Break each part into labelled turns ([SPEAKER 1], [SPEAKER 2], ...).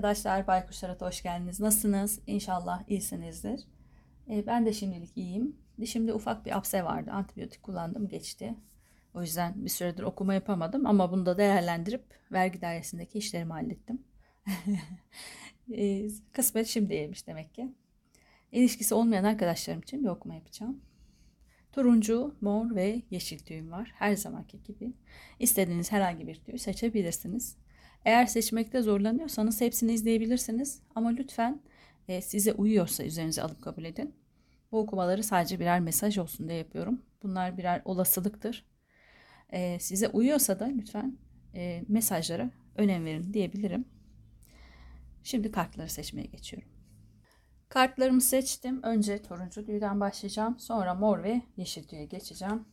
[SPEAKER 1] arkadaşlar, Baykuşlar'a hoş geldiniz. Nasılsınız? İnşallah iyisinizdir. Ee, ben de şimdilik iyiyim. Dişimde ufak bir apse vardı. Antibiyotik kullandım, geçti. O yüzden bir süredir okuma yapamadım ama bunu da değerlendirip vergi dairesindeki işlerimi hallettim. ee, kısmet şimdiymiş demek ki. İlişkisi olmayan arkadaşlarım için bir okuma yapacağım. Turuncu, mor ve yeşil tüyüm var. Her zamanki gibi. İstediğiniz herhangi bir tüyü seçebilirsiniz. Eğer seçmekte zorlanıyorsanız hepsini izleyebilirsiniz. Ama lütfen e, size uyuyorsa üzerinize alıp kabul edin. Bu okumaları sadece birer mesaj olsun diye yapıyorum. Bunlar birer olasılıktır. E, size uyuyorsa da lütfen e, mesajlara önem verin diyebilirim. Şimdi kartları seçmeye geçiyorum. Kartlarımı seçtim. Önce turuncu tüyden başlayacağım. Sonra mor ve yeşil tüye geçeceğim.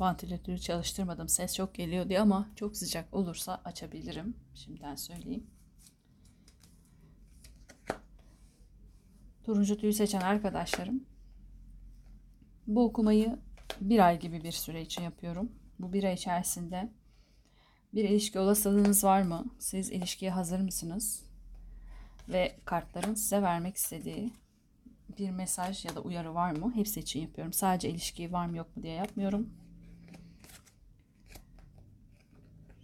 [SPEAKER 1] Vantilatörü çalıştırmadım. Ses çok geliyor diye ama çok sıcak olursa açabilirim. Şimdiden söyleyeyim. Turuncu tüyü seçen arkadaşlarım bu okumayı bir ay gibi bir süre için yapıyorum. Bu bir ay içerisinde bir ilişki olasılığınız var mı? Siz ilişkiye hazır mısınız? Ve kartların size vermek istediği bir mesaj ya da uyarı var mı? Hepsi için yapıyorum. Sadece ilişkiyi var mı yok mu diye yapmıyorum.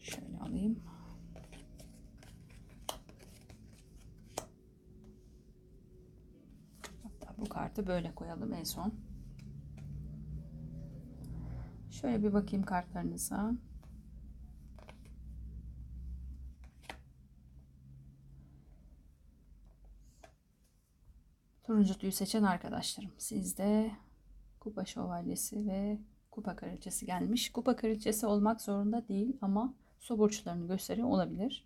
[SPEAKER 1] Şöyle alayım. Hatta bu kartı böyle koyalım en son. Şöyle bir bakayım kartlarınıza. Turuncu tüyü seçen arkadaşlarım. Sizde kupa şövalyesi ve kupa kraliçesi gelmiş. Kupa kraliçesi olmak zorunda değil ama su burçlarını gösteriyor olabilir.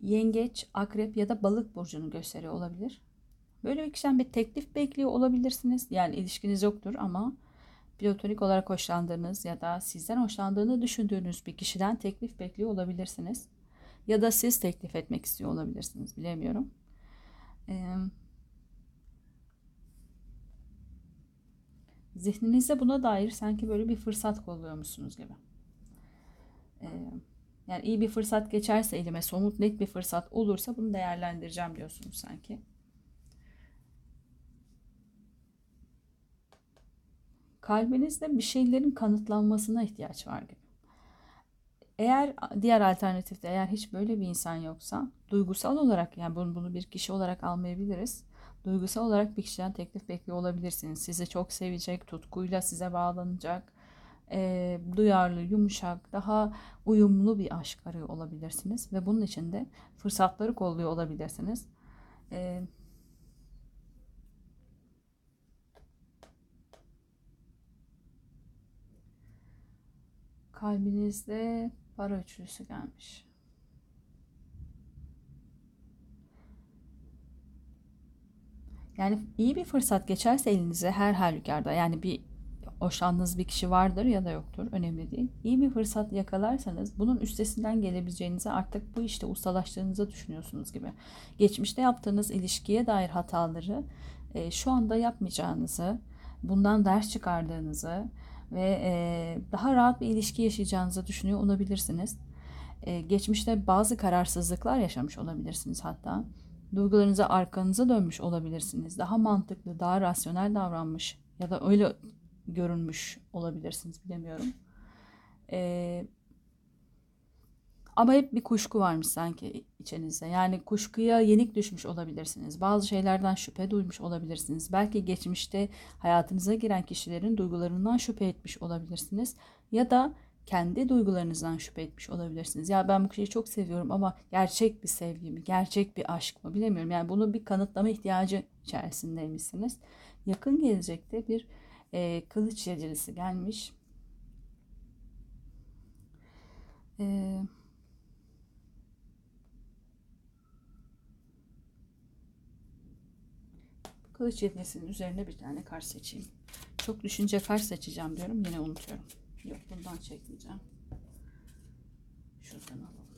[SPEAKER 1] Yengeç, akrep ya da balık burcunu gösteriyor olabilir. Böyle bir kişiden bir teklif bekliyor olabilirsiniz. Yani ilişkiniz yoktur ama platonik olarak hoşlandığınız ya da sizden hoşlandığını düşündüğünüz bir kişiden teklif bekliyor olabilirsiniz. Ya da siz teklif etmek istiyor olabilirsiniz. Bilemiyorum. Ee, zihninizde buna dair sanki böyle bir fırsat kolluyormuşsunuz gibi. Ee, yani iyi bir fırsat geçerse elime somut net bir fırsat olursa bunu değerlendireceğim diyorsunuz sanki. kalbinizde bir şeylerin kanıtlanmasına ihtiyaç var gibi. Eğer diğer alternatifte eğer hiç böyle bir insan yoksa duygusal olarak yani bunu, bunu bir kişi olarak almayabiliriz. Duygusal olarak bir kişiden teklif bekliyor olabilirsiniz. Sizi çok sevecek, tutkuyla size bağlanacak, e, duyarlı, yumuşak, daha uyumlu bir aşk arıyor olabilirsiniz. Ve bunun için de fırsatları kolluyor olabilirsiniz. E, kalbinizde para üçlüsü gelmiş. Yani iyi bir fırsat geçerse elinize her halükarda yani bir hoşlandığınız bir kişi vardır ya da yoktur önemli değil. İyi bir fırsat yakalarsanız bunun üstesinden gelebileceğinizi artık bu işte ustalaştığınızı düşünüyorsunuz gibi. Geçmişte yaptığınız ilişkiye dair hataları e, şu anda yapmayacağınızı, bundan ders çıkardığınızı, ve e, daha rahat bir ilişki yaşayacağınızı düşünüyor olabilirsiniz. E, geçmişte bazı kararsızlıklar yaşamış olabilirsiniz hatta. Duygularınıza arkanıza dönmüş olabilirsiniz. Daha mantıklı, daha rasyonel davranmış ya da öyle görünmüş olabilirsiniz bilemiyorum. E, ama hep bir kuşku varmış sanki içinizde. Yani kuşkuya yenik düşmüş olabilirsiniz. Bazı şeylerden şüphe duymuş olabilirsiniz. Belki geçmişte hayatınıza giren kişilerin duygularından şüphe etmiş olabilirsiniz. Ya da kendi duygularınızdan şüphe etmiş olabilirsiniz. Ya ben bu kişiyi çok seviyorum ama gerçek bir sevgi mi, gerçek bir aşk mı bilemiyorum. Yani bunu bir kanıtlama ihtiyacı içerisindeymişsiniz. Yakın gelecekte bir e, kılıç yedilisi gelmiş. Eee Kılıç yetmesinin üzerine bir tane kar seçeyim. Çok düşünce kar seçeceğim diyorum. Yine unutuyorum. Yok bundan çekmeyeceğim. Şuradan alalım.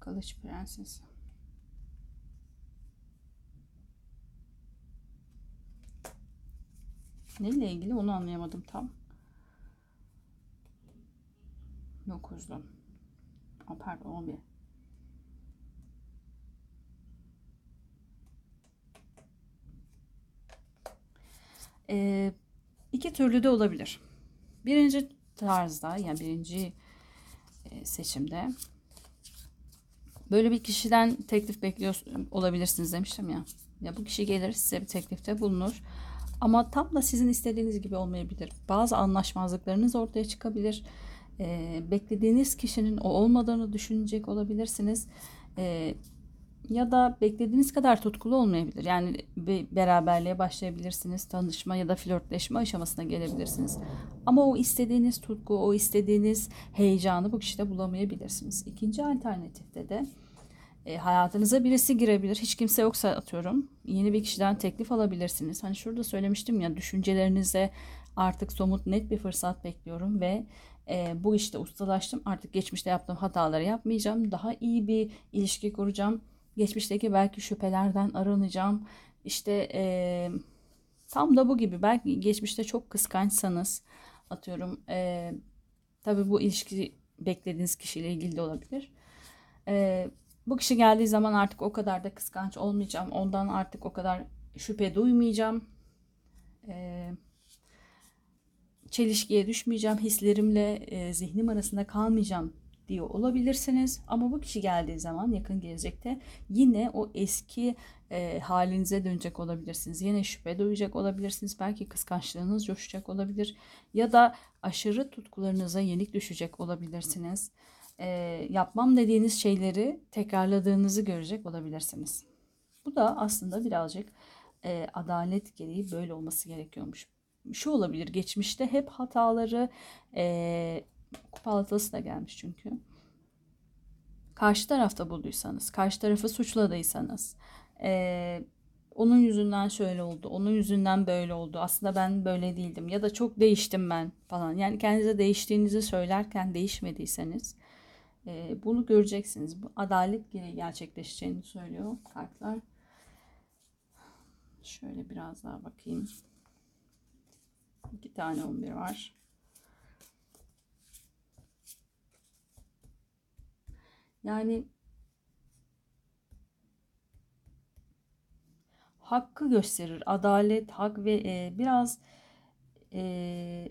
[SPEAKER 1] Kılıç Prensesi. Neyle ilgili onu anlayamadım tam. 9'dan. Oh, pardon 11. Ee, iki türlü de olabilir. Birinci tarzda yani birinci e, seçimde böyle bir kişiden teklif bekliyor olabilirsiniz demiştim ya. Ya bu kişi gelir size bir teklifte bulunur. Ama tam da sizin istediğiniz gibi olmayabilir. Bazı anlaşmazlıklarınız ortaya çıkabilir. Ee, beklediğiniz kişinin o olmadığını düşünecek olabilirsiniz. Ee, ya da beklediğiniz kadar tutkulu olmayabilir. Yani bir beraberliğe başlayabilirsiniz. Tanışma ya da flörtleşme aşamasına gelebilirsiniz. Ama o istediğiniz tutku, o istediğiniz heyecanı bu kişide bulamayabilirsiniz. İkinci alternatifte de e, hayatınıza birisi girebilir. Hiç kimse yoksa atıyorum. Yeni bir kişiden teklif alabilirsiniz. Hani şurada söylemiştim ya düşüncelerinize artık somut net bir fırsat bekliyorum ve e, bu işte ustalaştım. Artık geçmişte yaptığım hataları yapmayacağım. Daha iyi bir ilişki kuracağım geçmişteki belki şüphelerden arınacağım. İşte e, tam da bu gibi belki geçmişte çok kıskançsanız atıyorum e, tabii bu ilişki beklediğiniz kişiyle ilgili de olabilir. E, bu kişi geldiği zaman artık o kadar da kıskanç olmayacağım. Ondan artık o kadar şüphe duymayacağım. E, çelişkiye düşmeyeceğim. Hislerimle e, zihnim arasında kalmayacağım diyor olabilirsiniz. Ama bu kişi geldiği zaman yakın gelecekte yine o eski e, halinize dönecek olabilirsiniz. Yine şüphe duyacak olabilirsiniz. Belki kıskançlığınız coşacak olabilir. Ya da aşırı tutkularınıza yenik düşecek olabilirsiniz. E, yapmam dediğiniz şeyleri tekrarladığınızı görecek olabilirsiniz. Bu da aslında birazcık e, adalet gereği böyle olması gerekiyormuş. Şu olabilir geçmişte hep hataları e, kupa altılısı da gelmiş çünkü. Karşı tarafta bulduysanız, karşı tarafı suçladıysanız, ee, onun yüzünden şöyle oldu, onun yüzünden böyle oldu. Aslında ben böyle değildim ya da çok değiştim ben falan. Yani kendinize değiştiğinizi söylerken değişmediyseniz e, bunu göreceksiniz. Bu adalet gereği gerçekleşeceğini söylüyor kartlar. Şöyle biraz daha bakayım. İki tane 11 var. Yani hakkı gösterir. Adalet, hak ve e, biraz e,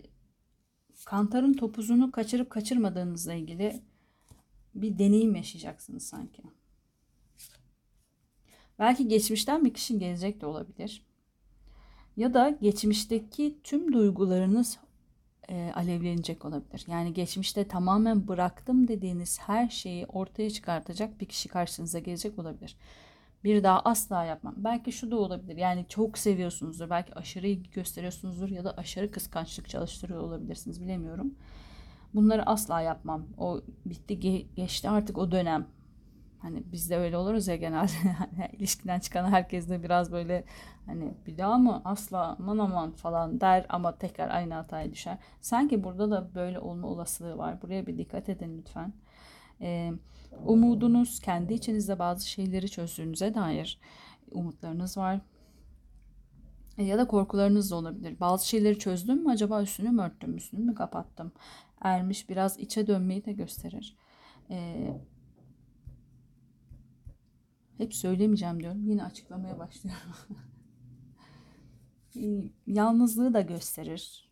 [SPEAKER 1] kantarın topuzunu kaçırıp kaçırmadığınızla ilgili bir deneyim yaşayacaksınız sanki. Belki geçmişten bir kişi gelecek de olabilir. Ya da geçmişteki tüm duygularınız e, alevlenecek olabilir. Yani geçmişte tamamen bıraktım dediğiniz her şeyi ortaya çıkartacak bir kişi karşınıza gelecek olabilir. Bir daha asla yapmam. Belki şu da olabilir. Yani çok seviyorsunuzdur. Belki aşırı ilgi gösteriyorsunuzdur ya da aşırı kıskançlık çalıştırıyor olabilirsiniz. Bilemiyorum. Bunları asla yapmam. O bitti geçti artık o dönem. Hani biz de öyle oluruz ya genelde. Hani ilişkiden çıkan herkes de biraz böyle hani bir daha mı asla aman aman falan der ama tekrar aynı hataya düşer. Sanki burada da böyle olma olasılığı var. Buraya bir dikkat edin lütfen. Ee, umudunuz kendi içinizde bazı şeyleri çözdüğünüze dair umutlarınız var. E, ya da korkularınız da olabilir. Bazı şeyleri çözdüm mü acaba üstünü mü örttüm, üstünü mü kapattım? Ermiş biraz içe dönmeyi de gösterir. Ee, hep söylemeyeceğim diyorum. Yine açıklamaya başlıyorum. Yalnızlığı da gösterir.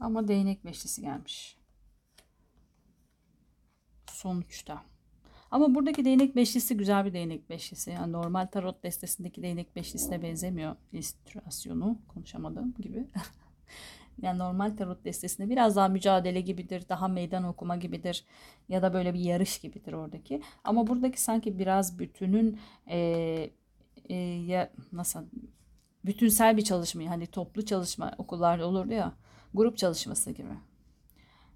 [SPEAKER 1] Ama değnek beşlisi gelmiş. Sonuçta. Ama buradaki değnek beşlisi güzel bir değnek beşlisi. Yani normal tarot destesindeki değnek beşlisine benzemiyor. İllüstrasyonu konuşamadım gibi. Yani normal tarot destesinde biraz daha mücadele gibidir, daha meydan okuma gibidir ya da böyle bir yarış gibidir oradaki. Ama buradaki sanki biraz bütünün e, e, ya nasıl bütünsel bir çalışmayı hani toplu çalışma okullarda olurdu ya grup çalışması gibi.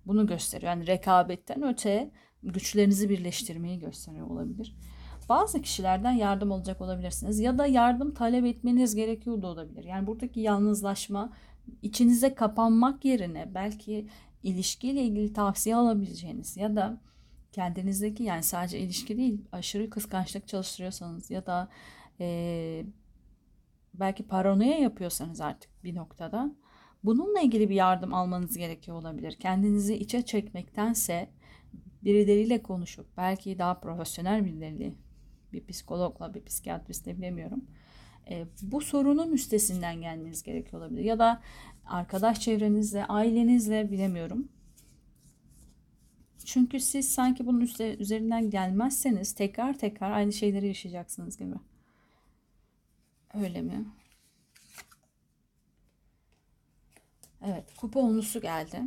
[SPEAKER 1] Bunu gösteriyor. Yani rekabetten öte güçlerinizi birleştirmeyi gösteriyor olabilir. Bazı kişilerden yardım olacak olabilirsiniz ya da yardım talep etmeniz gerekiyor da olabilir. Yani buradaki yalnızlaşma içinize kapanmak yerine belki ilişkiyle ilgili tavsiye alabileceğiniz ya da kendinizdeki yani sadece ilişki değil aşırı kıskançlık çalıştırıyorsanız ya da e, belki paranoya yapıyorsanız artık bir noktada bununla ilgili bir yardım almanız gerekiyor olabilir. Kendinizi içe çekmektense birileriyle konuşup belki daha profesyonel birileriyle bir psikologla bir psikiyatristle bilemiyorum. E, bu sorunun üstesinden gelmeniz gerekiyor olabilir. Ya da arkadaş çevrenizle, ailenizle bilemiyorum. Çünkü siz sanki bunun üstte, üzerinden gelmezseniz tekrar tekrar aynı şeyleri yaşayacaksınız gibi. Öyle mi? Evet, kupa onlusu geldi.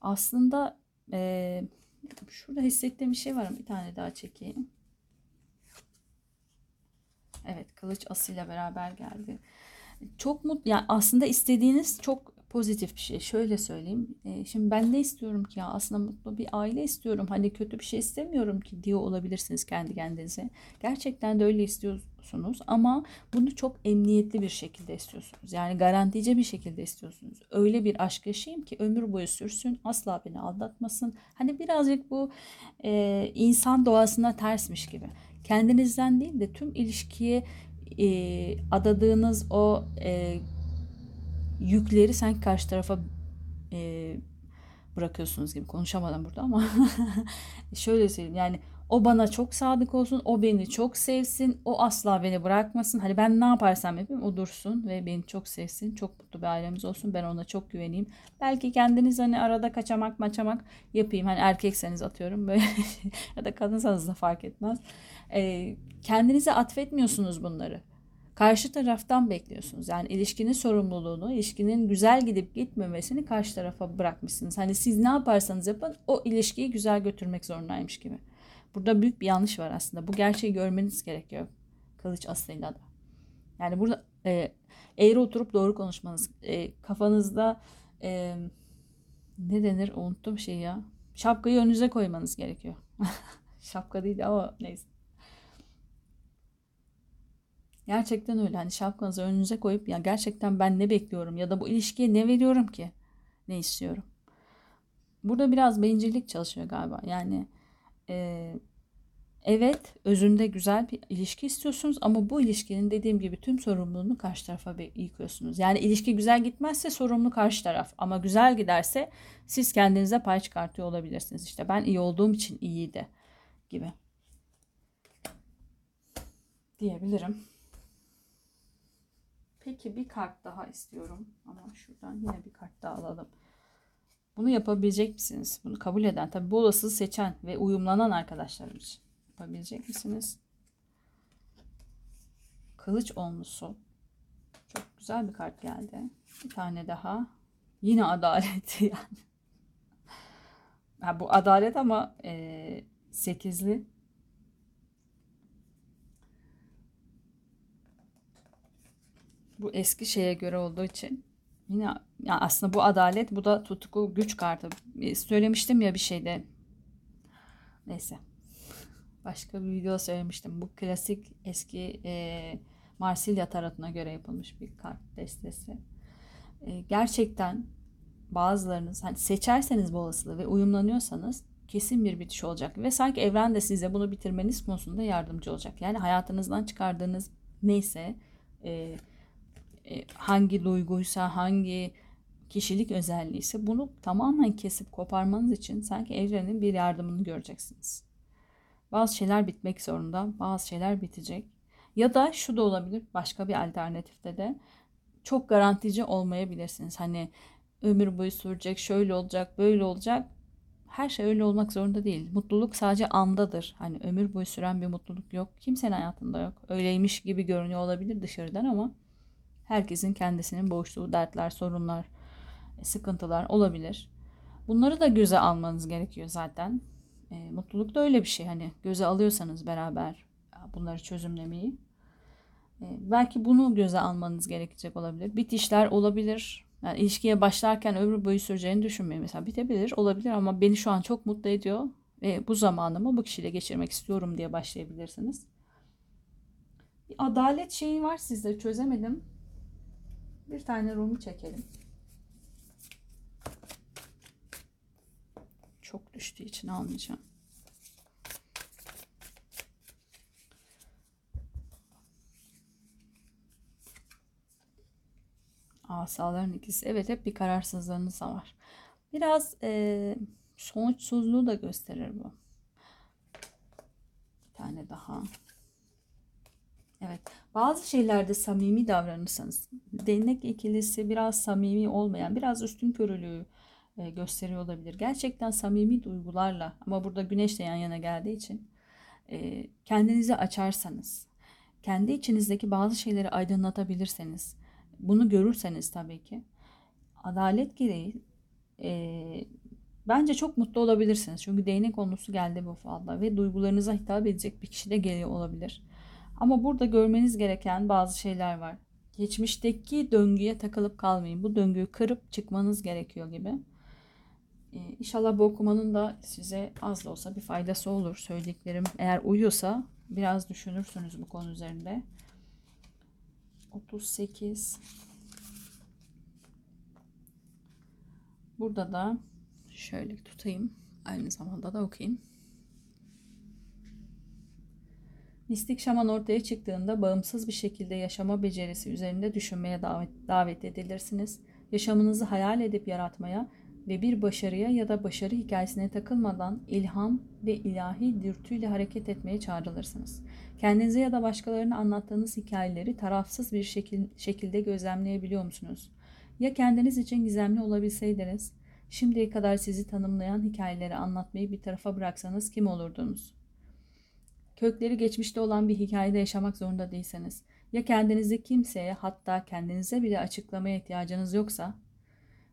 [SPEAKER 1] Aslında e, şurada hissettiğim bir şey var. Bir tane daha çekeyim. Evet, kılıç asıyla beraber geldi. Çok mutlu. Yani aslında istediğiniz çok pozitif bir şey. Şöyle söyleyeyim. E, şimdi ben ne istiyorum ki ya? Aslında mutlu bir aile istiyorum. Hani kötü bir şey istemiyorum ki diyor olabilirsiniz kendi kendinize. Gerçekten de öyle istiyorsunuz ama bunu çok emniyetli bir şekilde istiyorsunuz. Yani garantice bir şekilde istiyorsunuz. Öyle bir aşk yaşayayım ki ömür boyu sürsün. Asla beni aldatmasın. Hani birazcık bu e, insan doğasına tersmiş gibi. Kendinizden değil de tüm ilişkiye e, adadığınız o e, yükleri sanki karşı tarafa e, bırakıyorsunuz gibi konuşamadım burada ama şöyle söyleyeyim yani o bana çok sadık olsun, o beni çok sevsin, o asla beni bırakmasın. Hani ben ne yaparsam yapayım o dursun ve beni çok sevsin. Çok mutlu bir ailemiz olsun. Ben ona çok güveneyim. Belki kendiniz hani arada kaçamak maçamak yapayım. Hani erkekseniz atıyorum böyle ya da kadınsanız da fark etmez. Ee, kendinize atfetmiyorsunuz bunları. Karşı taraftan bekliyorsunuz. Yani ilişkinin sorumluluğunu, ilişkinin güzel gidip gitmemesini karşı tarafa bırakmışsınız. Hani siz ne yaparsanız yapın o ilişkiyi güzel götürmek zorundaymış gibi. Burada büyük bir yanlış var aslında. Bu gerçeği görmeniz gerekiyor. Kılıç aslıyla da. Yani burada e, eğri oturup doğru konuşmanız. E, kafanızda e, ne denir unuttum şey ya. Şapkayı önünüze koymanız gerekiyor. Şapka değil ama neyse. Gerçekten öyle. Hani şapkanızı önünüze koyup ya gerçekten ben ne bekliyorum ya da bu ilişkiye ne veriyorum ki? Ne istiyorum? Burada biraz bencillik çalışıyor galiba. Yani e, evet özünde güzel bir ilişki istiyorsunuz ama bu ilişkinin dediğim gibi tüm sorumluluğunu karşı tarafa yıkıyorsunuz. Yani ilişki güzel gitmezse sorumlu karşı taraf ama güzel giderse siz kendinize pay çıkartıyor olabilirsiniz. İşte ben iyi olduğum için iyiydi gibi diyebilirim. Peki bir kart daha istiyorum. Ama şuradan yine bir kart daha alalım. Bunu yapabilecek misiniz? Bunu kabul eden, tabi bu olasılığı seçen ve uyumlanan arkadaşlarım için. Yapabilecek misiniz? Kılıç onlusu. Çok güzel bir kart geldi. Bir tane daha. Yine adalet yani. Ha, bu adalet ama e, sekizli. Bu eski şeye göre olduğu için yine yani aslında bu adalet bu da tutku güç kartı. E, söylemiştim ya bir şeyde. Neyse. Başka bir video söylemiştim. Bu klasik eski e, Marsilya tarotuna göre yapılmış bir kart destesi. E, gerçekten bazılarınız hani seçerseniz bu olasılığı ve uyumlanıyorsanız kesin bir bitiş olacak ve sanki evren de size bunu bitirmeniz konusunda yardımcı olacak. Yani hayatınızdan çıkardığınız neyse e, hangi duyguysa, hangi kişilik özelliği ise bunu tamamen kesip koparmanız için sanki evrenin bir yardımını göreceksiniz. Bazı şeyler bitmek zorunda, bazı şeyler bitecek. Ya da şu da olabilir, başka bir alternatifte de çok garantici olmayabilirsiniz. Hani ömür boyu sürecek, şöyle olacak, böyle olacak. Her şey öyle olmak zorunda değil. Mutluluk sadece andadır. Hani ömür boyu süren bir mutluluk yok. Kimsenin hayatında yok. Öyleymiş gibi görünüyor olabilir dışarıdan ama Herkesin kendisinin boğuştuğu dertler, sorunlar, sıkıntılar olabilir. Bunları da göze almanız gerekiyor zaten. E, mutluluk da öyle bir şey. Hani göze alıyorsanız beraber bunları çözümlemeyi. E, belki bunu göze almanız gerekecek olabilir. Bitişler olabilir. Yani ilişkiye başlarken ömür boyu süreceğini düşünmeyin. Mesela bitebilir, olabilir ama beni şu an çok mutlu ediyor ve bu zamanımı bu kişiyle geçirmek istiyorum diye başlayabilirsiniz. Bir adalet şeyi var sizde çözemedim. Bir tane Rumi çekelim. Çok düştüğü için almayacağım. Asaların ikisi. Evet hep bir kararsızlığınız var. Biraz e, sonuçsuzluğu da gösterir bu. Bir tane daha. Evet. Bazı şeylerde samimi davranırsanız değnek ikilisi biraz samimi olmayan, biraz üstün körülüğü e, gösteriyor olabilir. Gerçekten samimi duygularla ama burada güneş de yan yana geldiği için e, kendinizi açarsanız, kendi içinizdeki bazı şeyleri aydınlatabilirseniz, bunu görürseniz tabii ki adalet gereği e, bence çok mutlu olabilirsiniz. Çünkü değnek konusu geldi bu falda ve duygularınıza hitap edecek bir kişi de geliyor olabilir. Ama burada görmeniz gereken bazı şeyler var. Geçmişteki döngüye takılıp kalmayın. Bu döngüyü kırıp çıkmanız gerekiyor gibi. Ee, inşallah bu okumanın da size az da olsa bir faydası olur. Söylediklerim eğer uyuyorsa biraz düşünürsünüz bu konu üzerinde. 38 Burada da şöyle tutayım. Aynı zamanda da okuyayım. Mistik şaman ortaya çıktığında bağımsız bir şekilde yaşama becerisi üzerinde düşünmeye davet, davet edilirsiniz. Yaşamınızı hayal edip yaratmaya ve bir başarıya ya da başarı hikayesine takılmadan ilham ve ilahi dürtüyle hareket etmeye çağrılırsınız. Kendinize ya da başkalarına anlattığınız hikayeleri tarafsız bir şekil, şekilde gözlemleyebiliyor musunuz? Ya kendiniz için gizemli olabilseydiniz, şimdiye kadar sizi tanımlayan hikayeleri anlatmayı bir tarafa bıraksanız kim olurdunuz? Kökleri geçmişte olan bir hikayede yaşamak zorunda değilseniz, ya kendinizi kimseye hatta kendinize bile açıklamaya ihtiyacınız yoksa,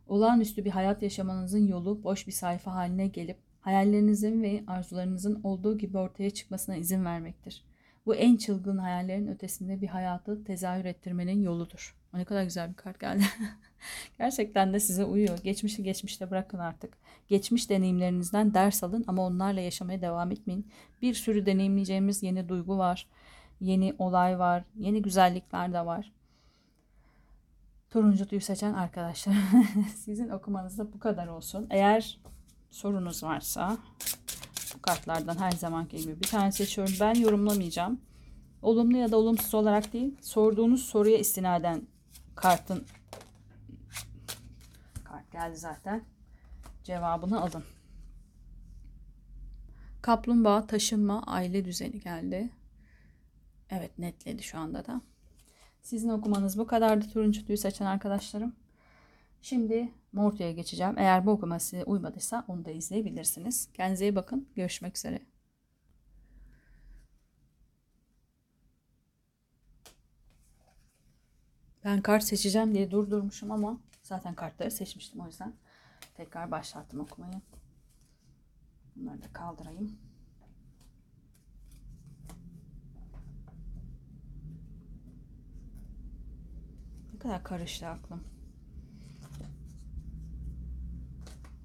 [SPEAKER 1] olağanüstü bir hayat yaşamanızın yolu boş bir sayfa haline gelip hayallerinizin ve arzularınızın olduğu gibi ortaya çıkmasına izin vermektir. Bu en çılgın hayallerin ötesinde bir hayatı tezahür ettirmenin yoludur. Ne kadar güzel bir kart geldi. Gerçekten de size uyuyor. Geçmişi geçmişte bırakın artık. Geçmiş deneyimlerinizden ders alın ama onlarla yaşamaya devam etmeyin. Bir sürü deneyimleyeceğimiz yeni duygu var. Yeni olay var. Yeni güzellikler de var. Turuncu tüy seçen arkadaşlar. Sizin okumanızda bu kadar olsun. Eğer sorunuz varsa bu kartlardan her zamanki gibi bir tane seçiyorum. Ben yorumlamayacağım. Olumlu ya da olumsuz olarak değil, sorduğunuz soruya istinaden kartın kart geldi zaten. Cevabını alın. Kaplumbağa taşınma aile düzeni geldi. Evet netledi şu anda da. Sizin okumanız bu kadardı turuncu tüyü seçen arkadaşlarım. Şimdi Mortu'ya geçeceğim. Eğer bu okuma size uymadıysa onu da izleyebilirsiniz. Kendinize iyi bakın. Görüşmek üzere. Ben kart seçeceğim diye durdurmuşum ama zaten kartları seçmiştim o yüzden tekrar başlattım okumayı. Bunları da kaldırayım. Ne kadar karıştı aklım.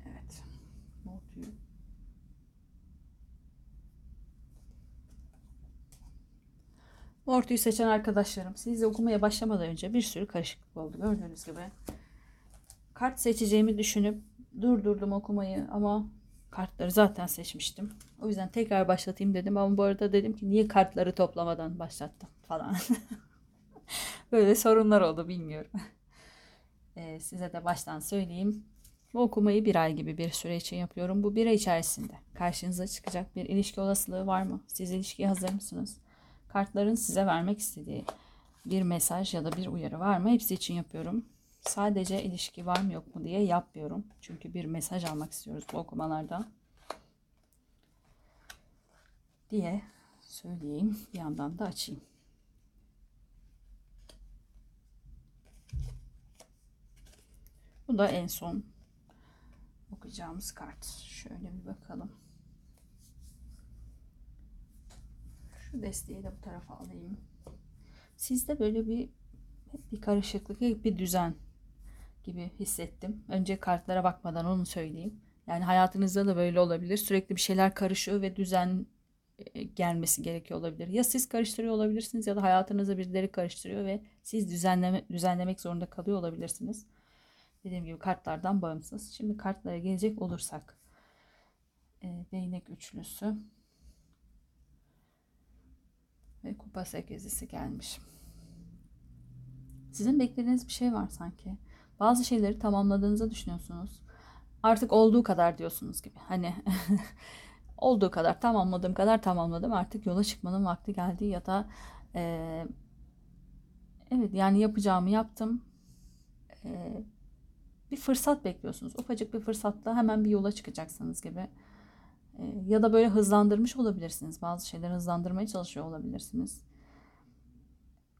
[SPEAKER 1] Evet. Mortu'yu Mortu'yu seçen arkadaşlarım siz de okumaya başlamadan önce bir sürü karışıklık oldu gördüğünüz gibi. Kart seçeceğimi düşünüp durdurdum okumayı ama kartları zaten seçmiştim. O yüzden tekrar başlatayım dedim ama bu arada dedim ki niye kartları toplamadan başlattım falan. Böyle sorunlar oldu bilmiyorum. Ee, size de baştan söyleyeyim. Bu okumayı bir ay gibi bir süre için yapıyorum. Bu bir ay içerisinde karşınıza çıkacak bir ilişki olasılığı var mı? Siz ilişkiye hazır mısınız? Kartların size vermek istediği bir mesaj ya da bir uyarı var mı? Hepsi için yapıyorum. Sadece ilişki var mı yok mu diye yapmıyorum. Çünkü bir mesaj almak istiyoruz bu okumalarda. Diye söyleyeyim. Bir yandan da açayım. Bu da en son okuyacağımız kart. Şöyle bir bakalım. Şu desteği de bu tarafa alayım. Sizde böyle bir bir karışıklık, bir düzen gibi hissettim. Önce kartlara bakmadan onu söyleyeyim. Yani hayatınızda da böyle olabilir. Sürekli bir şeyler karışıyor ve düzen e, gelmesi gerekiyor olabilir. Ya siz karıştırıyor olabilirsiniz ya da hayatınızda birileri karıştırıyor ve siz düzenleme, düzenlemek zorunda kalıyor olabilirsiniz. Dediğim gibi kartlardan bağımsız. Şimdi kartlara gelecek olursak. E, değnek üçlüsü. Ve kupa sekizlisi gelmiş. Sizin beklediğiniz bir şey var sanki. Bazı şeyleri tamamladığınızı düşünüyorsunuz. Artık olduğu kadar diyorsunuz gibi. Hani olduğu kadar tamamladığım kadar tamamladım. Artık yola çıkmanın vakti geldi ya da e, evet yani yapacağımı yaptım. E, bir fırsat bekliyorsunuz. Ufacık bir fırsatla hemen bir yola çıkacaksınız gibi. E, ya da böyle hızlandırmış olabilirsiniz. Bazı şeyleri hızlandırmaya çalışıyor olabilirsiniz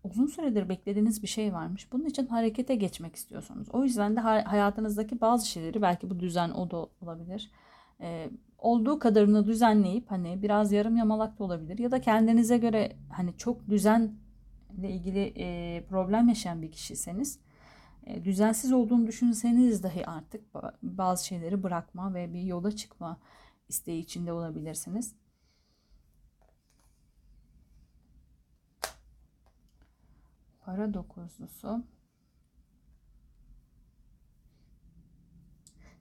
[SPEAKER 1] uzun süredir beklediğiniz bir şey varmış. Bunun için harekete geçmek istiyorsunuz. O yüzden de hayatınızdaki bazı şeyleri belki bu düzen o da olabilir. Ee, olduğu kadarını düzenleyip hani biraz yarım yamalak da olabilir ya da kendinize göre hani çok düzenle ilgili e, problem yaşayan bir kişiyseniz e, düzensiz olduğunu düşünseniz dahi artık bazı şeyleri bırakma ve bir yola çıkma isteği içinde olabilirsiniz. para dokuzlusu.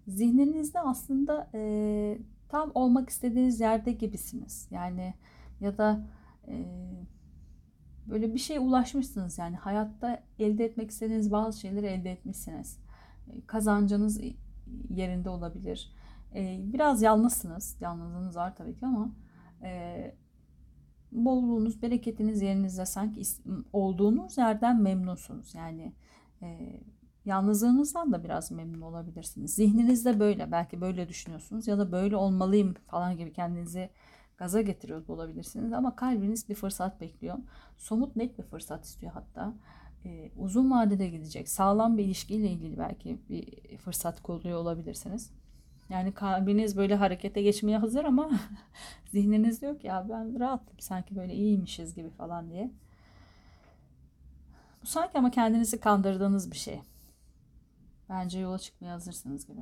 [SPEAKER 1] Zihninizde aslında e, tam olmak istediğiniz yerde gibisiniz. Yani ya da e, böyle bir şey ulaşmışsınız yani hayatta elde etmek istediğiniz bazı şeyleri elde etmişsiniz. E, kazancınız yerinde olabilir. E, biraz yalnızsınız. Yalnızlığınız var tabii ki ama e, bolluğunuz, bereketiniz yerinizde sanki olduğunuz yerden memnunsunuz. Yani e, yalnızlığınızdan da biraz memnun olabilirsiniz. Zihninizde böyle, belki böyle düşünüyorsunuz ya da böyle olmalıyım falan gibi kendinizi gaza getiriyor olabilirsiniz. Ama kalbiniz bir fırsat bekliyor. Somut net bir fırsat istiyor hatta. E, uzun vadede gidecek, sağlam bir ilişkiyle ilgili belki bir fırsat kolluyor olabilirsiniz. Yani kalbiniz böyle harekete geçmeye hazır ama zihniniz diyor ki ya ben rahatım sanki böyle iyiymişiz gibi falan diye. Bu sanki ama kendinizi kandırdığınız bir şey. Bence yola çıkmaya hazırsınız gibi.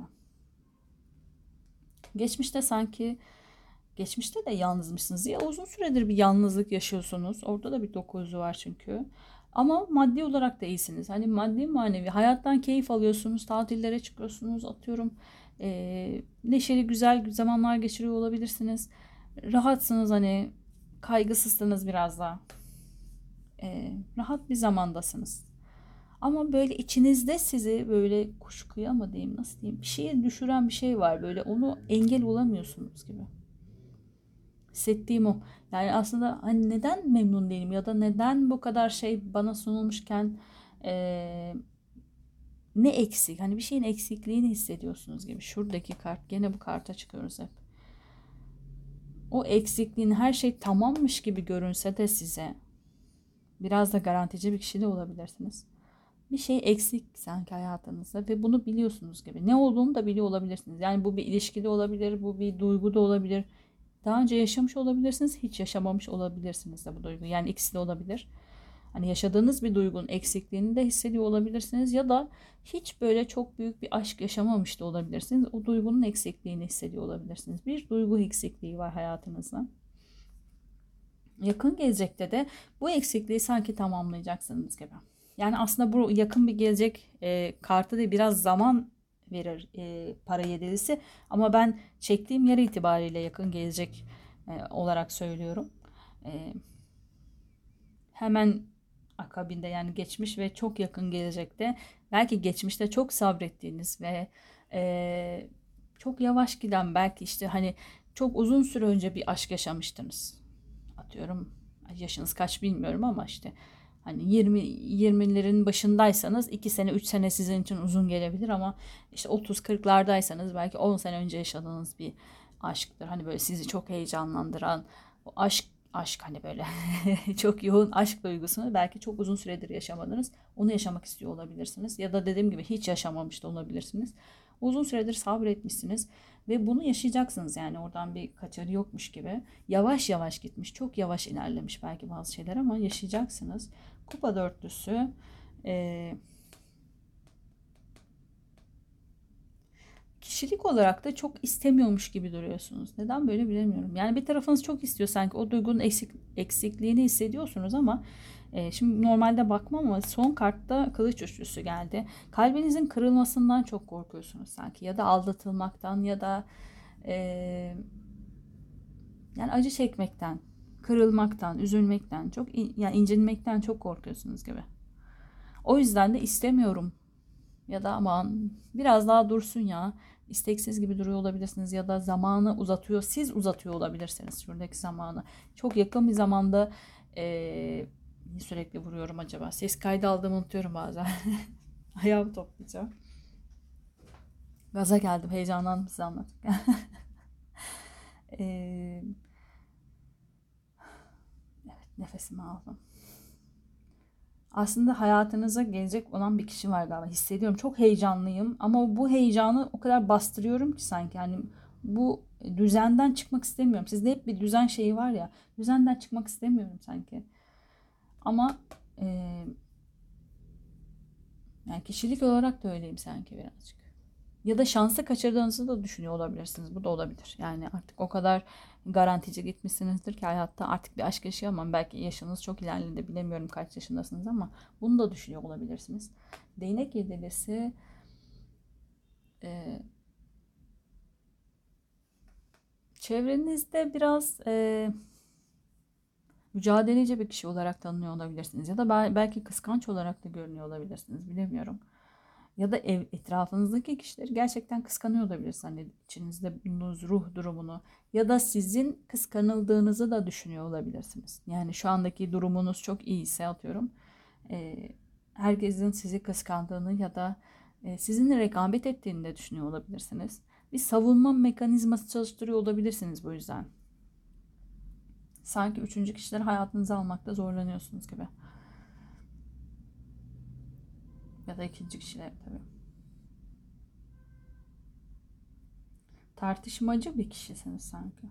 [SPEAKER 1] Geçmişte sanki geçmişte de yalnızmışsınız. Ya uzun süredir bir yalnızlık yaşıyorsunuz. Orada da bir dokuzu var çünkü. Ama maddi olarak da iyisiniz. Hani maddi manevi hayattan keyif alıyorsunuz. Tatillere çıkıyorsunuz. Atıyorum e, neşeli güzel zamanlar geçiriyor olabilirsiniz. Rahatsınız hani kaygısızsınız biraz daha. E, rahat bir zamandasınız. Ama böyle içinizde sizi böyle kuşkuya mı diyeyim nasıl diyeyim bir şeye düşüren bir şey var böyle onu engel olamıyorsunuz gibi. Hissettiğim o. Yani aslında hani neden memnun değilim ya da neden bu kadar şey bana sunulmuşken e, ne eksik? Hani bir şeyin eksikliğini hissediyorsunuz gibi. Şuradaki kart gene bu karta çıkıyoruz hep. O eksikliğin her şey tamammış gibi görünse de size biraz da garantici bir kişi de olabilirsiniz. Bir şey eksik sanki hayatınızda ve bunu biliyorsunuz gibi. Ne olduğunu da biliyor olabilirsiniz. Yani bu bir ilişkide olabilir, bu bir duygu da olabilir. Daha önce yaşamış olabilirsiniz, hiç yaşamamış olabilirsiniz de bu duygu. Yani ikisi de olabilir. Hani yaşadığınız bir duygunun eksikliğini de hissediyor olabilirsiniz ya da hiç böyle çok büyük bir aşk yaşamamış da olabilirsiniz. O duygunun eksikliğini hissediyor olabilirsiniz. Bir duygu eksikliği var hayatınızda. Yakın gelecekte de bu eksikliği sanki tamamlayacaksınız gibi. Yani aslında bu yakın bir gelecek e, kartı da biraz zaman verir e, para yedilisi. Ama ben çektiğim yer itibariyle yakın gelecek e, olarak söylüyorum. E, hemen akabinde yani geçmiş ve çok yakın gelecekte belki geçmişte çok sabrettiğiniz ve e, çok yavaş giden belki işte hani çok uzun süre önce bir aşk yaşamıştınız. Atıyorum yaşınız kaç bilmiyorum ama işte hani 20 20'lerin başındaysanız 2 sene 3 sene sizin için uzun gelebilir ama işte 30 40'lardaysanız belki 10 sene önce yaşadığınız bir aşktır. Hani böyle sizi çok heyecanlandıran o aşk aşk hani böyle çok yoğun aşk duygusunu belki çok uzun süredir yaşamadınız. Onu yaşamak istiyor olabilirsiniz. Ya da dediğim gibi hiç yaşamamış da olabilirsiniz. Uzun süredir sabretmişsiniz ve bunu yaşayacaksınız yani oradan bir kaçarı yokmuş gibi. Yavaş yavaş gitmiş, çok yavaş ilerlemiş belki bazı şeyler ama yaşayacaksınız. Kupa dörtlüsü, e, kişilik olarak da çok istemiyormuş gibi duruyorsunuz. Neden böyle bilemiyorum. Yani bir tarafınız çok istiyor sanki o duygunun eksik, eksikliğini hissediyorsunuz ama e, şimdi normalde bakmam ama son kartta kılıç üçlüsü geldi. Kalbinizin kırılmasından çok korkuyorsunuz sanki ya da aldatılmaktan ya da e, yani acı çekmekten, kırılmaktan, üzülmekten, çok yani incinmekten çok korkuyorsunuz gibi. O yüzden de istemiyorum ya da aman biraz daha dursun ya. İsteksiz gibi duruyor olabilirsiniz ya da zamanı uzatıyor siz uzatıyor olabilirsiniz şuradaki zamanı. Çok yakın bir zamanda e, sürekli vuruyorum acaba? Ses kaydı aldığımı unutuyorum bazen. Ayağımı toplayacağım. Gaza geldim heyecanlandım size anlatırken. E, evet nefesimi aldım aslında hayatınıza gelecek olan bir kişi var galiba. Hissediyorum. Çok heyecanlıyım ama bu heyecanı o kadar bastırıyorum ki sanki. Yani bu düzenden çıkmak istemiyorum. Sizde hep bir düzen şeyi var ya. Düzenden çıkmak istemiyorum sanki. Ama e, yani kişilik olarak da öyleyim sanki birazcık. Ya da şansı kaçırdığınızı da düşünüyor olabilirsiniz. Bu da olabilir. Yani artık o kadar garantici gitmişsinizdir ki hayatta artık bir aşk yaşayamam. Belki yaşınız çok ilerledi bilemiyorum kaç yaşındasınız ama bunu da düşünüyor olabilirsiniz. Değnek yedilisi e, çevrenizde biraz e, mücadeleci bir kişi olarak tanınıyor olabilirsiniz. Ya da belki kıskanç olarak da görünüyor olabilirsiniz. Bilemiyorum ya da ev etrafınızdaki kişileri gerçekten kıskanıyor olabilirsiniz. Hani içinizde bulunduğunuz ruh durumunu ya da sizin kıskanıldığınızı da düşünüyor olabilirsiniz. Yani şu andaki durumunuz çok iyiyse atıyorum. E, herkesin sizi kıskandığını ya da e, sizinle rekabet ettiğini de düşünüyor olabilirsiniz. Bir savunma mekanizması çalıştırıyor olabilirsiniz bu yüzden. Sanki üçüncü kişileri hayatınıza almakta zorlanıyorsunuz gibi. Ya da ikinci kişiler tabii. Tartışmacı bir kişisiniz sanki.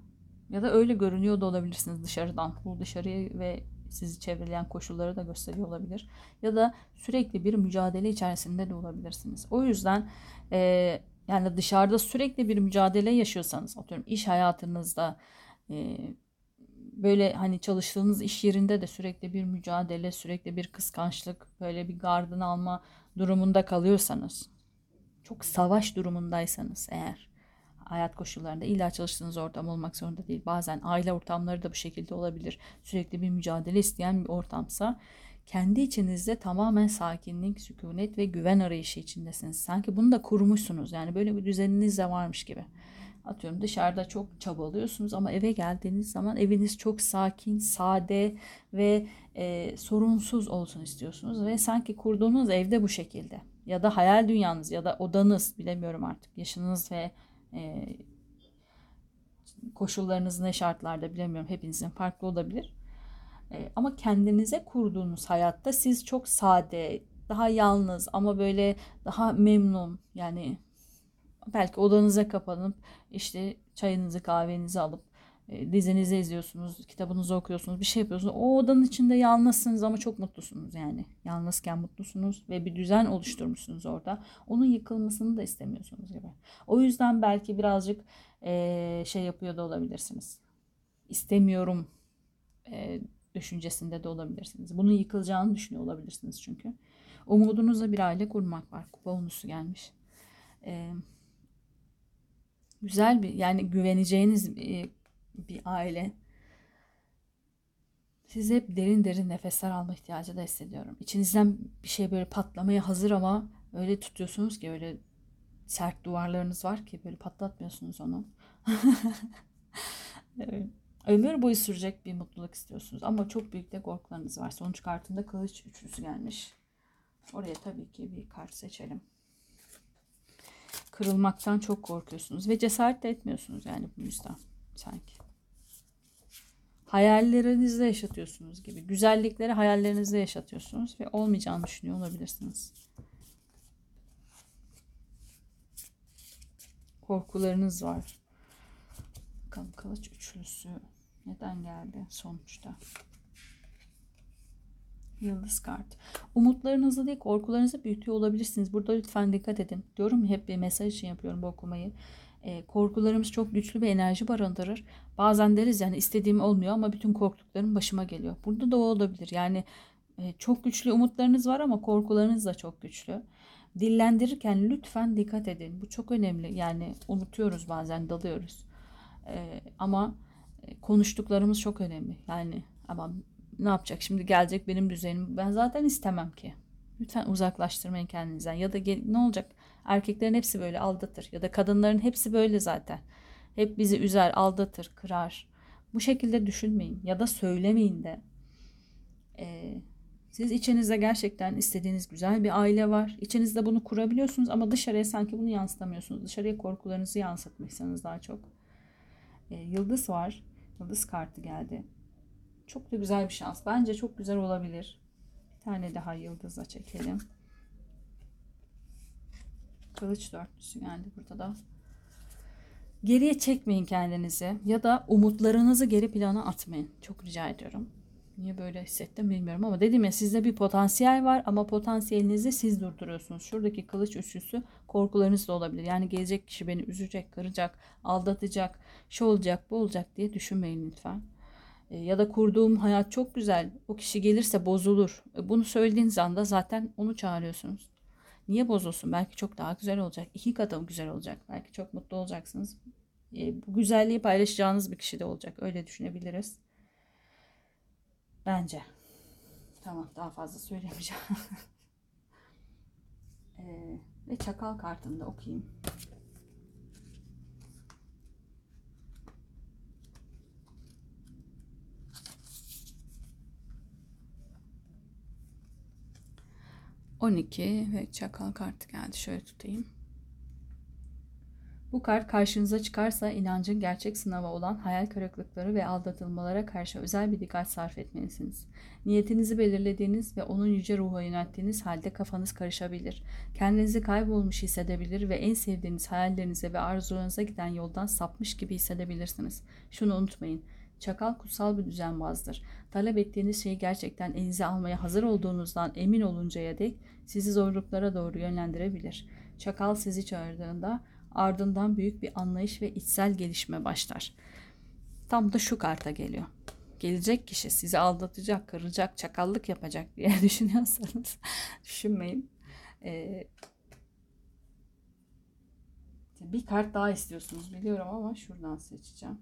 [SPEAKER 1] Ya da öyle görünüyor da olabilirsiniz dışarıdan. Bu dışarıyı ve sizi çevreleyen koşulları da gösteriyor olabilir. Ya da sürekli bir mücadele içerisinde de olabilirsiniz. O yüzden e, yani dışarıda sürekli bir mücadele yaşıyorsanız, atıyorum iş hayatınızda, e, böyle hani çalıştığınız iş yerinde de sürekli bir mücadele, sürekli bir kıskançlık, böyle bir gardını alma durumunda kalıyorsanız, çok savaş durumundaysanız eğer hayat koşullarında illa çalıştığınız ortam olmak zorunda değil. Bazen aile ortamları da bu şekilde olabilir. Sürekli bir mücadele isteyen bir ortamsa kendi içinizde tamamen sakinlik, sükunet ve güven arayışı içindesiniz. Sanki bunu da kurmuşsunuz. Yani böyle bir düzeniniz de varmış gibi. Atıyorum dışarıda çok çabalıyorsunuz ama eve geldiğiniz zaman eviniz çok sakin, sade ve e, sorunsuz olsun istiyorsunuz. Ve sanki kurduğunuz evde bu şekilde. Ya da hayal dünyanız ya da odanız bilemiyorum artık yaşınız ve e, koşullarınız ne şartlarda bilemiyorum. Hepinizin farklı olabilir. E, ama kendinize kurduğunuz hayatta siz çok sade, daha yalnız ama böyle daha memnun yani belki odanıza kapanıp işte çayınızı kahvenizi alıp e, dizinizi izliyorsunuz, kitabınızı okuyorsunuz, bir şey yapıyorsunuz. O odanın içinde yalnızsınız ama çok mutlusunuz yani. Yalnızken mutlusunuz ve bir düzen oluşturmuşsunuz orada. Onun yıkılmasını da istemiyorsunuz gibi. O yüzden belki birazcık e, şey yapıyor da olabilirsiniz. İstemiyorum e, düşüncesinde de olabilirsiniz. Bunun yıkılacağını düşünüyor olabilirsiniz çünkü. Umudunuzla bir aile kurmak var. Kupa onusu gelmiş. Eee güzel bir yani güveneceğiniz bir, bir aile. Siz hep derin derin nefesler alma ihtiyacı da hissediyorum. İçinizden bir şey böyle patlamaya hazır ama öyle tutuyorsunuz ki öyle sert duvarlarınız var ki böyle patlatmıyorsunuz onu. Ömür boyu sürecek bir mutluluk istiyorsunuz ama çok büyük de korkularınız var. Sonuç kartında kılıç üçlüsü gelmiş. Oraya tabii ki bir kart seçelim kırılmaktan çok korkuyorsunuz ve cesaret de etmiyorsunuz yani bu yüzden sanki. Hayallerinizde yaşatıyorsunuz gibi. Güzellikleri hayallerinizde yaşatıyorsunuz ve olmayacağını düşünüyor olabilirsiniz. Korkularınız var. Bakalım kılıç üçlüsü neden geldi sonuçta? Yıldız kart. Umutlarınızı değil korkularınızı büyütüyor olabilirsiniz. Burada lütfen dikkat edin. Diyorum hep bir mesaj için yapıyorum bu okumayı. E, korkularımız çok güçlü bir enerji barındırır. Bazen deriz yani istediğim olmuyor ama bütün korktuklarım başıma geliyor. Burada da o olabilir. Yani e, çok güçlü umutlarınız var ama korkularınız da çok güçlü. Dillendirirken lütfen dikkat edin. Bu çok önemli. Yani unutuyoruz bazen dalıyoruz. E, ama konuştuklarımız çok önemli. Yani ama ne yapacak şimdi gelecek benim düzenim ben zaten istemem ki. Lütfen uzaklaştırmayın kendinizden ya da gel, ne olacak erkeklerin hepsi böyle aldatır ya da kadınların hepsi böyle zaten. Hep bizi üzer, aldatır, kırar. Bu şekilde düşünmeyin ya da söylemeyin de. Ee, siz içinizde gerçekten istediğiniz güzel bir aile var. İçinizde bunu kurabiliyorsunuz ama dışarıya sanki bunu yansıtamıyorsunuz. Dışarıya korkularınızı yansıtmışsınız daha çok. Ee, yıldız var. Yıldız kartı geldi. Çok da güzel bir şans. Bence çok güzel olabilir. Bir tane daha yıldızla çekelim. Kılıç dörtlüsü geldi burada da. Geriye çekmeyin kendinizi ya da umutlarınızı geri plana atmayın. Çok rica ediyorum. Niye böyle hissettim bilmiyorum ama dedim ya sizde bir potansiyel var ama potansiyelinizi siz durduruyorsunuz. Şuradaki kılıç üçlüsü korkularınız da olabilir. Yani gelecek kişi beni üzecek, kıracak, aldatacak, şu olacak, bu olacak diye düşünmeyin lütfen. E, ya da kurduğum hayat çok güzel. O kişi gelirse bozulur. E, bunu söylediğiniz anda zaten onu çağırıyorsunuz. Niye bozulsun? Belki çok daha güzel olacak. İki katı güzel olacak. Belki çok mutlu olacaksınız. E, bu güzelliği paylaşacağınız bir kişi de olacak. Öyle düşünebiliriz. Bence. Tamam daha fazla söylemeyeceğim. ee, ve çakal kartını da okuyayım. 12 ve çakal kartı geldi. Şöyle tutayım. Bu kart karşınıza çıkarsa inancın gerçek sınavı olan hayal kırıklıkları ve aldatılmalara karşı özel bir dikkat sarf etmelisiniz. Niyetinizi belirlediğiniz ve onun yüce ruha yönelttiğiniz halde kafanız karışabilir. Kendinizi kaybolmuş hissedebilir ve en sevdiğiniz hayallerinize ve arzularınıza giden yoldan sapmış gibi hissedebilirsiniz. Şunu unutmayın. Çakal kutsal bir düzenbazdır. Talep ettiğiniz şeyi gerçekten elinize almaya hazır olduğunuzdan emin oluncaya dek sizi zorluklara doğru yönlendirebilir. Çakal sizi çağırdığında ardından büyük bir anlayış ve içsel gelişme başlar. Tam da şu karta geliyor. Gelecek kişi sizi aldatacak, kıracak, çakallık yapacak diye düşünüyorsanız düşünmeyin. Ee, bir kart daha istiyorsunuz biliyorum ama şuradan seçeceğim.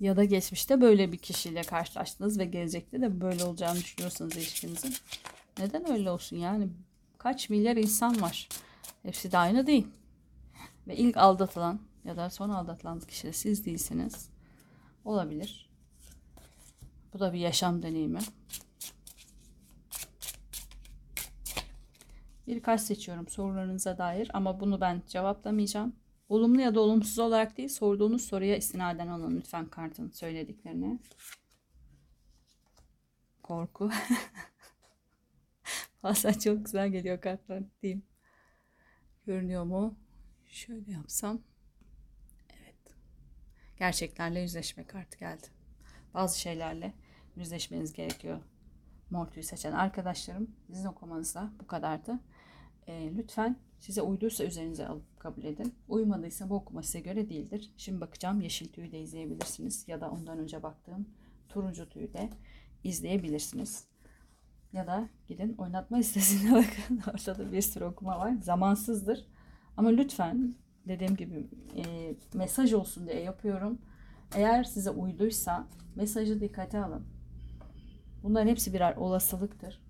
[SPEAKER 1] Ya da geçmişte böyle bir kişiyle karşılaştınız ve gelecekte de böyle olacağını düşünüyorsanız ilişkinizin. Neden öyle olsun yani? Kaç milyar insan var. Hepsi de aynı değil. Ve ilk aldatılan ya da son aldatılan kişi de siz değilsiniz. Olabilir. Bu da bir yaşam deneyimi. Birkaç seçiyorum sorularınıza dair ama bunu ben cevaplamayacağım Olumlu ya da olumsuz olarak değil sorduğunuz soruya istinaden alın lütfen kartın söylediklerini. Korku. Bazen çok güzel geliyor kartlar diyeyim. Görünüyor mu? Şöyle yapsam. Evet. Gerçeklerle yüzleşme kartı geldi. Bazı şeylerle yüzleşmeniz gerekiyor. Mortu'yu seçen arkadaşlarım sizin okumanızda bu kadardı. E, lütfen size uyduysa üzerinize alıp kabul edin. Uymadıysa bu okuma size göre değildir. Şimdi bakacağım yeşil tüyü de izleyebilirsiniz. Ya da ondan önce baktığım turuncu tüyü de izleyebilirsiniz. Ya da gidin oynatma listesine bakın. Ortada bir sürü okuma var. Zamansızdır. Ama lütfen dediğim gibi e, mesaj olsun diye yapıyorum. Eğer size uyduysa mesajı dikkate alın. Bunların hepsi birer olasılıktır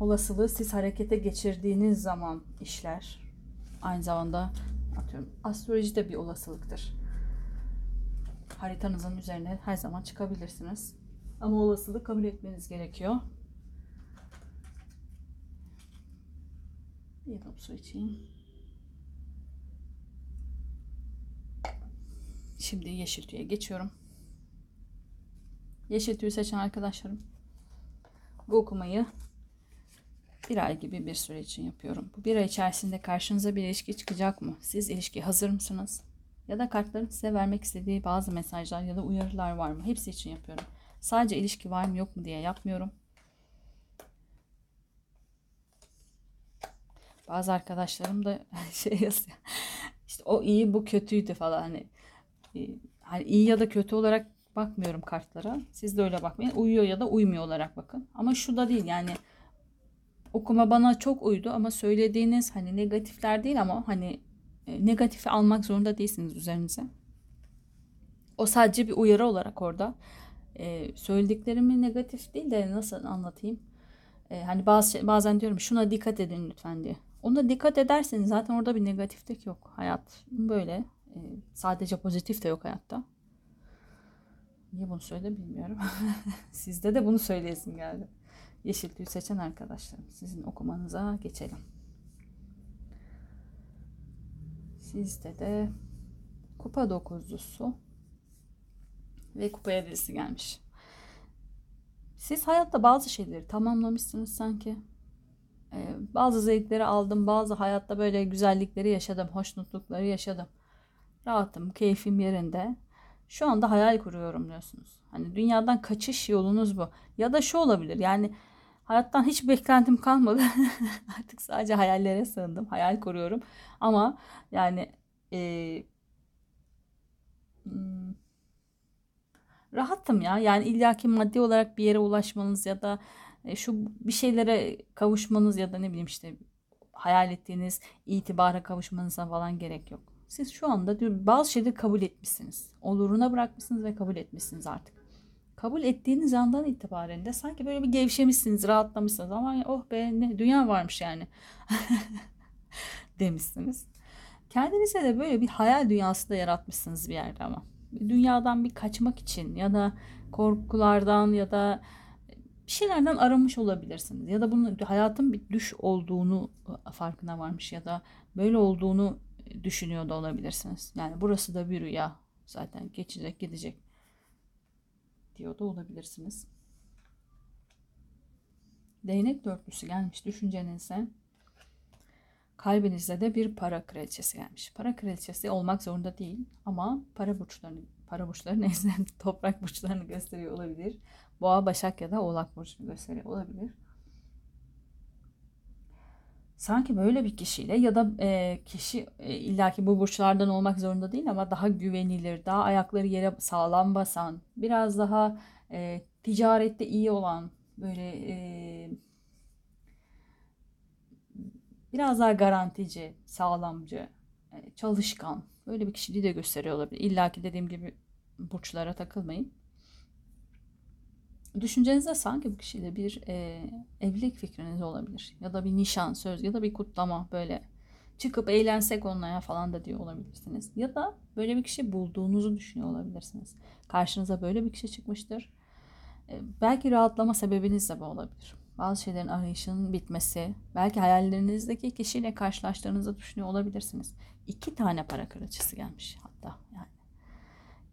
[SPEAKER 1] olasılığı siz harekete geçirdiğiniz zaman işler. Aynı zamanda atıyorum astroloji de bir olasılıktır. Haritanızın üzerine her zaman çıkabilirsiniz. Ama olasılığı kabul etmeniz gerekiyor. Bir yudum su içeyim. Şimdi yeşil tüye geçiyorum. Yeşil tüyü seçen arkadaşlarım bu okumayı bir ay gibi bir süre için yapıyorum. Bu bir ay içerisinde karşınıza bir ilişki çıkacak mı? Siz ilişki hazır mısınız? Ya da kartların size vermek istediği bazı mesajlar ya da uyarılar var mı? Hepsi için yapıyorum. Sadece ilişki var mı yok mu diye yapmıyorum. Bazı arkadaşlarım da şey yazıyor. İşte o iyi bu kötüydü falan hani. E, hani iyi ya da kötü olarak bakmıyorum kartlara. Siz de öyle bakmayın. Uyuyor ya da uymuyor olarak bakın. Ama şu da değil yani okuma bana çok uydu ama söylediğiniz hani negatifler değil ama hani e, negatifi almak zorunda değilsiniz üzerinize. O sadece bir uyarı olarak orada. E, söylediklerimi negatif değil de nasıl anlatayım? E, hani bazı şey, bazen diyorum şuna dikkat edin lütfen diye. Ona dikkat ederseniz zaten orada bir negatiflik yok. Hayat böyle. E, sadece pozitif de yok hayatta. Niye bunu söyle bilmiyorum. Sizde de bunu söyleyesim geldi. Yeşil tüy seçen arkadaşlarım. Sizin okumanıza geçelim. Sizde de kupa dokuzlusu ve kupa yedilisi gelmiş. Siz hayatta bazı şeyleri tamamlamışsınız sanki. Ee, bazı zevkleri aldım, bazı hayatta böyle güzellikleri yaşadım, hoşnutlukları yaşadım. Rahatım, keyfim yerinde. Şu anda hayal kuruyorum diyorsunuz. Hani dünyadan kaçış yolunuz bu. Ya da şu olabilir yani hayattan hiç beklentim kalmadı. Artık sadece hayallere sığındım. Hayal kuruyorum. Ama yani e, hmm, rahatım ya. Yani illaki maddi olarak bir yere ulaşmanız ya da e, şu bir şeylere kavuşmanız ya da ne bileyim işte hayal ettiğiniz itibara kavuşmanıza falan gerek yok. Siz şu anda diyor, bazı şeyleri kabul etmişsiniz. Oluruna bırakmışsınız ve kabul etmişsiniz artık. Kabul ettiğiniz andan itibaren de sanki böyle bir gevşemişsiniz, rahatlamışsınız. Ama oh be ne dünya varmış yani demişsiniz. Kendinize de böyle bir hayal dünyası da yaratmışsınız bir yerde ama. Dünyadan bir kaçmak için ya da korkulardan ya da bir şeylerden aramış olabilirsiniz. Ya da bunun hayatın bir düş olduğunu farkına varmış ya da böyle olduğunu düşünüyor da olabilirsiniz. Yani burası da bir rüya. Zaten geçecek gidecek diyor da olabilirsiniz. Değnek dörtlüsü gelmiş düşüncenizde. Kalbinizde de bir para kraliçesi gelmiş. Para kraliçesi olmak zorunda değil ama para burçlarını para burçları neyse toprak burçlarını gösteriyor olabilir. Boğa, Başak ya da Oğlak burcunu gösteriyor olabilir sanki böyle bir kişiyle ya da e, kişi e, illaki bu burçlardan olmak zorunda değil ama daha güvenilir, daha ayakları yere sağlam basan, biraz daha e, ticarette iyi olan, böyle e, biraz daha garantici, sağlamcı, e, çalışkan böyle bir kişiliği de gösteriyor olabilir. İlla ki dediğim gibi burçlara takılmayın. Düşüncenizde sanki bu kişiyle bir e, evlilik fikriniz olabilir. Ya da bir nişan, söz ya da bir kutlama böyle çıkıp eğlensek onunla ya falan da diyor olabilirsiniz. Ya da böyle bir kişi bulduğunuzu düşünüyor olabilirsiniz. Karşınıza böyle bir kişi çıkmıştır. E, belki rahatlama sebebiniz de bu olabilir. Bazı şeylerin arayışının bitmesi, belki hayallerinizdeki kişiyle karşılaştığınızı düşünüyor olabilirsiniz. İki tane para kraliçesi gelmiş hatta yani.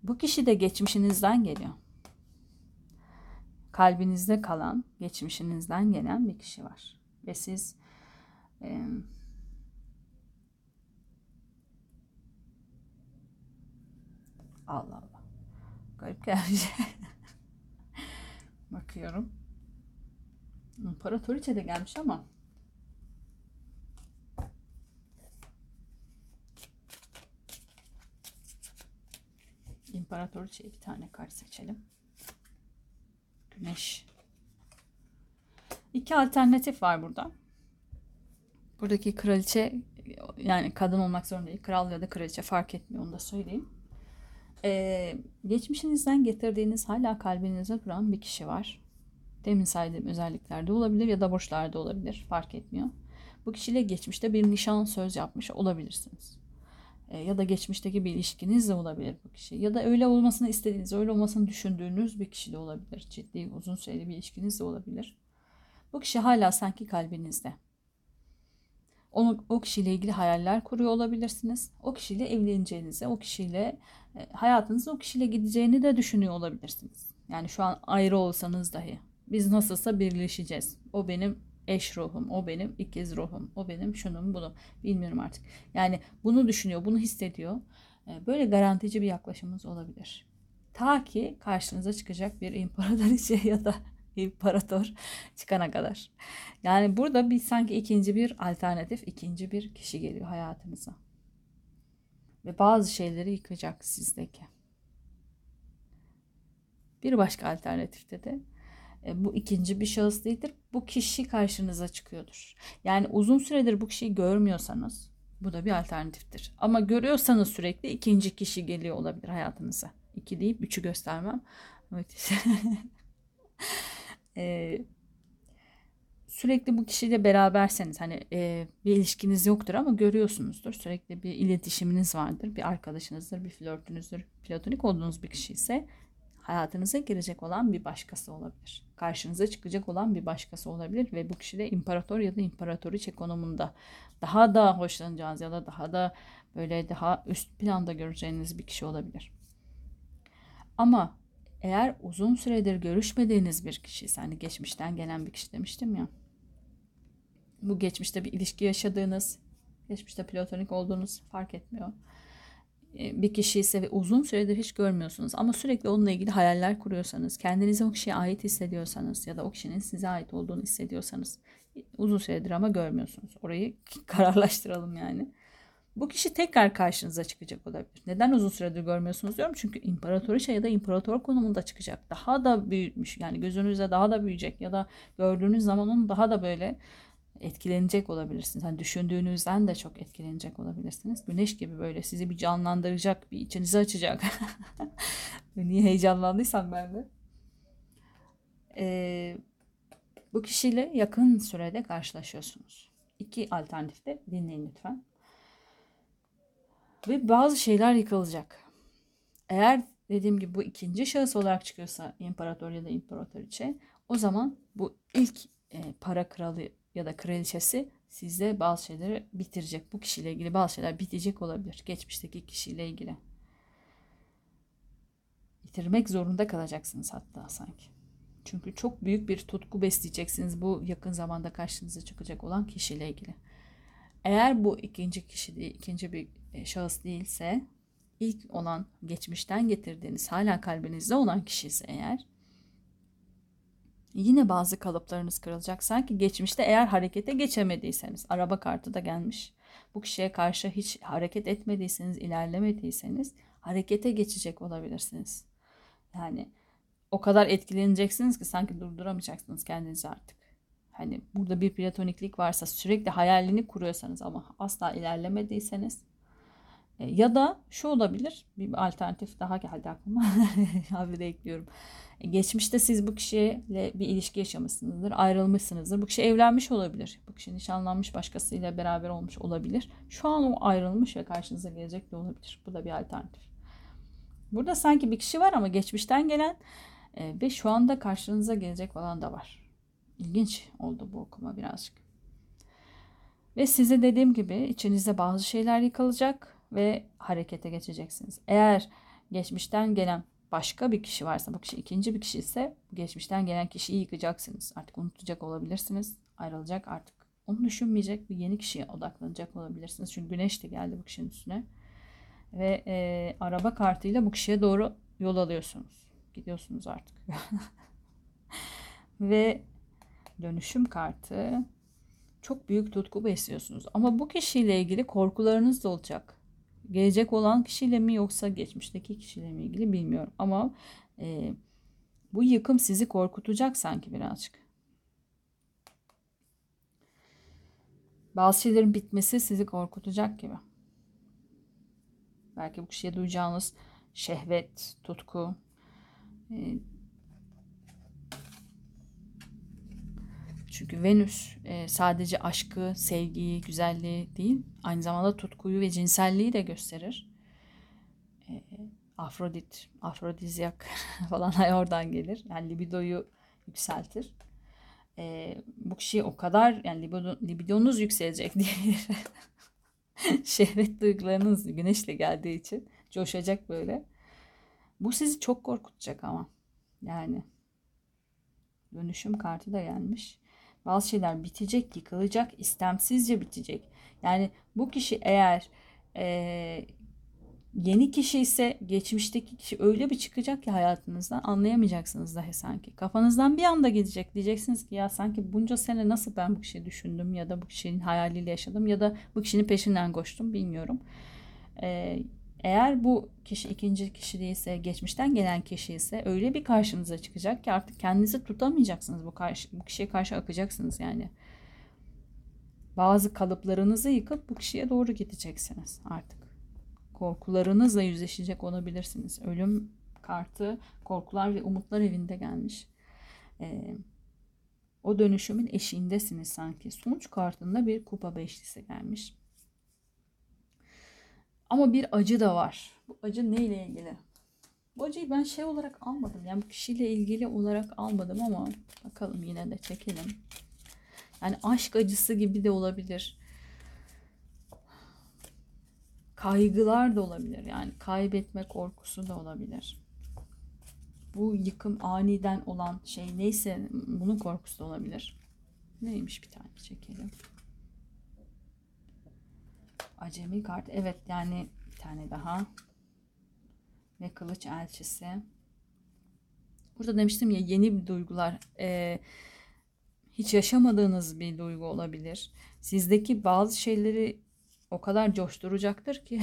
[SPEAKER 1] Bu kişi de geçmişinizden geliyor kalbinizde kalan, geçmişinizden gelen bir kişi var. Ve siz e, Allah Allah. Garip gelmiş. Bakıyorum. İmparatoriçe de gelmiş ama İmparatoriçe bir tane kart seçelim. Güneş. İki alternatif var burada. Buradaki kraliçe yani kadın olmak zorunda değil. Kral ya da kraliçe fark etmiyor onu da söyleyeyim. Ee, geçmişinizden getirdiğiniz hala kalbinize duran bir kişi var. Demin saydığım özelliklerde olabilir ya da borçlarda olabilir. Fark etmiyor. Bu kişiyle geçmişte bir nişan söz yapmış olabilirsiniz. E, ya da geçmişteki bir ilişkiniz de olabilir bu kişi. Ya da öyle olmasını istediğiniz, öyle olmasını düşündüğünüz bir kişi de olabilir. Ciddi, uzun süreli bir ilişkiniz de olabilir. Bu kişi hala sanki kalbinizde. Onu, o kişiyle ilgili hayaller kuruyor olabilirsiniz. O kişiyle evleneceğinizi, o kişiyle e, hayatınızın o kişiyle gideceğini de düşünüyor olabilirsiniz. Yani şu an ayrı olsanız dahi. Biz nasılsa birleşeceğiz. O benim eş ruhum, o benim ikiz ruhum, o benim şunum bunum bilmiyorum artık. Yani bunu düşünüyor, bunu hissediyor. E, böyle garantici bir yaklaşımınız olabilir. Ta ki karşınıza çıkacak bir imparatoriçe ya da imparator çıkana kadar. Yani burada bir sanki ikinci bir alternatif, ikinci bir kişi geliyor hayatınıza. Ve bazı şeyleri yıkacak sizdeki. Bir başka alternatifte de bu ikinci bir şahıs değildir. Bu kişi karşınıza çıkıyordur. Yani uzun süredir bu kişiyi görmüyorsanız bu da bir alternatiftir. Ama görüyorsanız sürekli ikinci kişi geliyor olabilir hayatınıza. İki deyip üçü göstermem. Evet. ee, sürekli bu kişiyle beraberseniz hani e, bir ilişkiniz yoktur ama görüyorsunuzdur. Sürekli bir iletişiminiz vardır. Bir arkadaşınızdır, bir flörtünüzdür. Platonik olduğunuz bir kişi ise hayatınıza girecek olan bir başkası olabilir. Karşınıza çıkacak olan bir başkası olabilir ve bu kişi de imparator ya da imparatoriçe konumunda daha da hoşlanacağınız ya da daha da böyle daha üst planda göreceğiniz bir kişi olabilir. Ama eğer uzun süredir görüşmediğiniz bir kişi, hani geçmişten gelen bir kişi demiştim ya. Bu geçmişte bir ilişki yaşadığınız, geçmişte platonik olduğunuz fark etmiyor bir kişi ise ve uzun süredir hiç görmüyorsunuz ama sürekli onunla ilgili hayaller kuruyorsanız, kendinizi o kişiye ait hissediyorsanız ya da o kişinin size ait olduğunu hissediyorsanız uzun süredir ama görmüyorsunuz. Orayı kararlaştıralım yani. Bu kişi tekrar karşınıza çıkacak olabilir. Neden uzun süredir görmüyorsunuz diyorum. Çünkü imparatoriçe ya da imparator konumunda çıkacak. Daha da büyütmüş yani gözünüzde daha da büyüyecek ya da gördüğünüz zaman onun daha da böyle etkilenecek olabilirsiniz. Hani düşündüğünüzden de çok etkilenecek olabilirsiniz. Güneş gibi böyle sizi bir canlandıracak, bir içinizi açacak. Niye heyecanlandıysam ben de. Ee, bu kişiyle yakın sürede karşılaşıyorsunuz. İki alternatifte dinleyin lütfen. Ve bazı şeyler yıkılacak. Eğer dediğim gibi bu ikinci şahıs olarak çıkıyorsa imparator ya da imparatoriçe o zaman bu ilk e, para kralı ya da kraliçesi sizde bazı şeyleri bitirecek. Bu kişiyle ilgili bazı şeyler bitecek olabilir. Geçmişteki kişiyle ilgili. Bitirmek zorunda kalacaksınız hatta sanki. Çünkü çok büyük bir tutku besleyeceksiniz bu yakın zamanda karşınıza çıkacak olan kişiyle ilgili. Eğer bu ikinci kişi değil, ikinci bir e, şahıs değilse ilk olan geçmişten getirdiğiniz hala kalbinizde olan kişi ise eğer Yine bazı kalıplarınız kırılacak. Sanki geçmişte eğer harekete geçemediyseniz, araba kartı da gelmiş. Bu kişiye karşı hiç hareket etmediyseniz, ilerlemediyseniz harekete geçecek olabilirsiniz. Yani o kadar etkileneceksiniz ki sanki durduramayacaksınız kendinizi artık. Hani burada bir platoniklik varsa sürekli hayalini kuruyorsanız ama asla ilerlemediyseniz ya da şu olabilir bir alternatif daha geldi aklıma. Abi de ekliyorum. E, geçmişte siz bu kişiyle bir ilişki yaşamışsınızdır ayrılmışsınızdır. Bu kişi evlenmiş olabilir. Bu kişi nişanlanmış başkasıyla beraber olmuş olabilir. Şu an o ayrılmış ve karşınıza gelecek de olabilir. Bu da bir alternatif. Burada sanki bir kişi var ama geçmişten gelen e, ve şu anda karşınıza gelecek falan da var. İlginç oldu bu okuma birazcık. Ve size dediğim gibi içinizde bazı şeyler yıkılacak ve harekete geçeceksiniz. Eğer geçmişten gelen başka bir kişi varsa, bu kişi ikinci bir kişi ise geçmişten gelen kişiyi yıkacaksınız. Artık unutacak olabilirsiniz. Ayrılacak artık. Onu düşünmeyecek bir yeni kişiye odaklanacak olabilirsiniz. Çünkü güneş de geldi bu kişinin üstüne. Ve e, araba kartıyla bu kişiye doğru yol alıyorsunuz. Gidiyorsunuz artık. ve dönüşüm kartı çok büyük tutku besliyorsunuz. Ama bu kişiyle ilgili korkularınız da olacak gelecek olan kişiyle mi yoksa geçmişteki kişiyle mi ilgili bilmiyorum. Ama e, bu yıkım sizi korkutacak sanki birazcık. Bazı şeylerin bitmesi sizi korkutacak gibi. Belki bu kişiye duyacağınız şehvet, tutku, Çünkü Venüs e, sadece aşkı, sevgiyi, güzelliği değil, aynı zamanda tutkuyu ve cinselliği de gösterir. E, Afrodit, afrodizyak falan oradan gelir. Yani libidoyu yükseltir. E, bu kişi o kadar yani libido, libidonuz yükselecek diye şehvet duygularınız güneşle geldiği için coşacak böyle. Bu sizi çok korkutacak ama. Yani dönüşüm kartı da gelmiş. Bazı şeyler bitecek, yıkılacak, istemsizce bitecek. Yani bu kişi eğer e, Yeni kişi ise geçmişteki kişi öyle bir çıkacak ki hayatınızdan anlayamayacaksınız dahi sanki. Kafanızdan bir anda gidecek. Diyeceksiniz ki ya sanki bunca sene nasıl ben bu kişiyi düşündüm ya da bu kişinin hayaliyle yaşadım ya da bu kişinin peşinden koştum bilmiyorum. Ee, eğer bu kişi ikinci kişi değilse, geçmişten gelen kişi ise öyle bir karşınıza çıkacak ki artık kendinizi tutamayacaksınız bu karşı bu kişiye karşı akacaksınız yani. Bazı kalıplarınızı yıkıp bu kişiye doğru gideceksiniz artık. Korkularınızla yüzleşecek olabilirsiniz. Ölüm kartı korkular ve umutlar evinde gelmiş. Ee, o dönüşümün eşiğindesiniz sanki. Sonuç kartında bir kupa beşlisi gelmiş. Ama bir acı da var. Bu acı neyle ilgili? Bu acıyı ben şey olarak almadım. Yani kişiyle ilgili olarak almadım ama bakalım yine de çekelim. Yani aşk acısı gibi de olabilir. Kaygılar da olabilir. Yani kaybetme korkusu da olabilir. Bu yıkım aniden olan şey neyse bunun korkusu da olabilir. Neymiş bir tane çekelim. Acemi kart. Evet yani bir tane daha. Ve kılıç elçisi. Burada demiştim ya yeni bir duygular. Ee, hiç yaşamadığınız bir duygu olabilir. Sizdeki bazı şeyleri o kadar coşturacaktır ki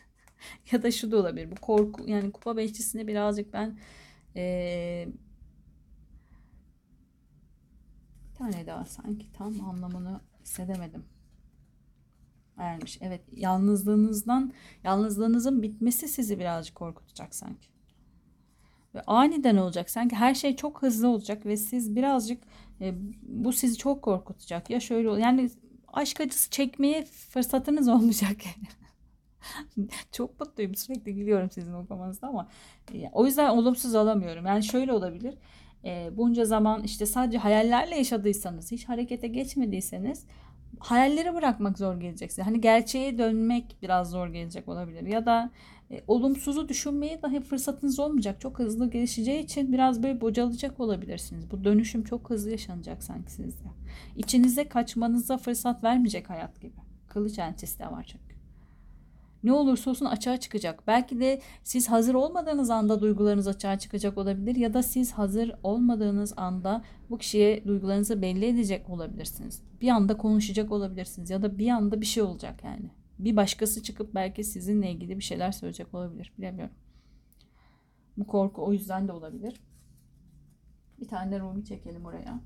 [SPEAKER 1] ya da şu da olabilir. Bu korku yani kupa beşçisine birazcık ben ee, bir tane daha sanki tam anlamını hissedemedim ermiş. Evet yalnızlığınızdan yalnızlığınızın bitmesi sizi birazcık korkutacak sanki. Ve aniden olacak. Sanki her şey çok hızlı olacak ve siz birazcık e, bu sizi çok korkutacak. Ya şöyle yani aşk acısı çekmeye fırsatınız olmayacak çok mutluyum sürekli gülüyorum sizin okumanızda ama e, o yüzden olumsuz alamıyorum. Yani şöyle olabilir. E, bunca zaman işte sadece hayallerle yaşadıysanız, hiç harekete geçmediyseniz hayalleri bırakmak zor gelecek size. Hani gerçeğe dönmek biraz zor gelecek olabilir. Ya da e, olumsuzu düşünmeye dahi fırsatınız olmayacak. Çok hızlı gelişeceği için biraz böyle bocalacak olabilirsiniz. Bu dönüşüm çok hızlı yaşanacak sanki sizde. İçinize kaçmanıza fırsat vermeyecek hayat gibi. Kılıç elçisi de var çünkü ne olursa olsun açığa çıkacak. Belki de siz hazır olmadığınız anda duygularınız açığa çıkacak olabilir ya da siz hazır olmadığınız anda bu kişiye duygularınızı belli edecek olabilirsiniz. Bir anda konuşacak olabilirsiniz ya da bir anda bir şey olacak yani. Bir başkası çıkıp belki sizinle ilgili bir şeyler söyleyecek olabilir. Bilemiyorum. Bu korku o yüzden de olabilir. Bir tane de Rumi çekelim oraya.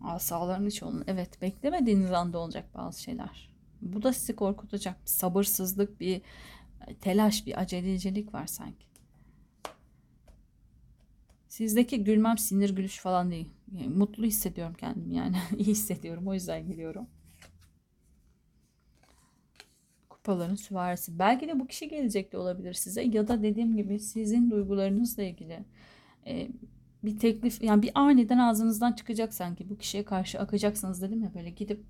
[SPEAKER 1] Asaların çoğunun. Evet beklemediğiniz anda olacak bazı şeyler. Bu da sizi korkutacak. Bir sabırsızlık, bir telaş, bir acelecilik var sanki. Sizdeki gülmem sinir gülüş falan değil. Yani mutlu hissediyorum kendimi yani. iyi hissediyorum. O yüzden gülüyorum. Kupaların süvarisi. Belki de bu kişi gelecek de olabilir size. Ya da dediğim gibi sizin duygularınızla ilgili. E, bir teklif yani bir aniden ağzınızdan çıkacak sanki bu kişiye karşı akacaksınız dedim ya böyle gidip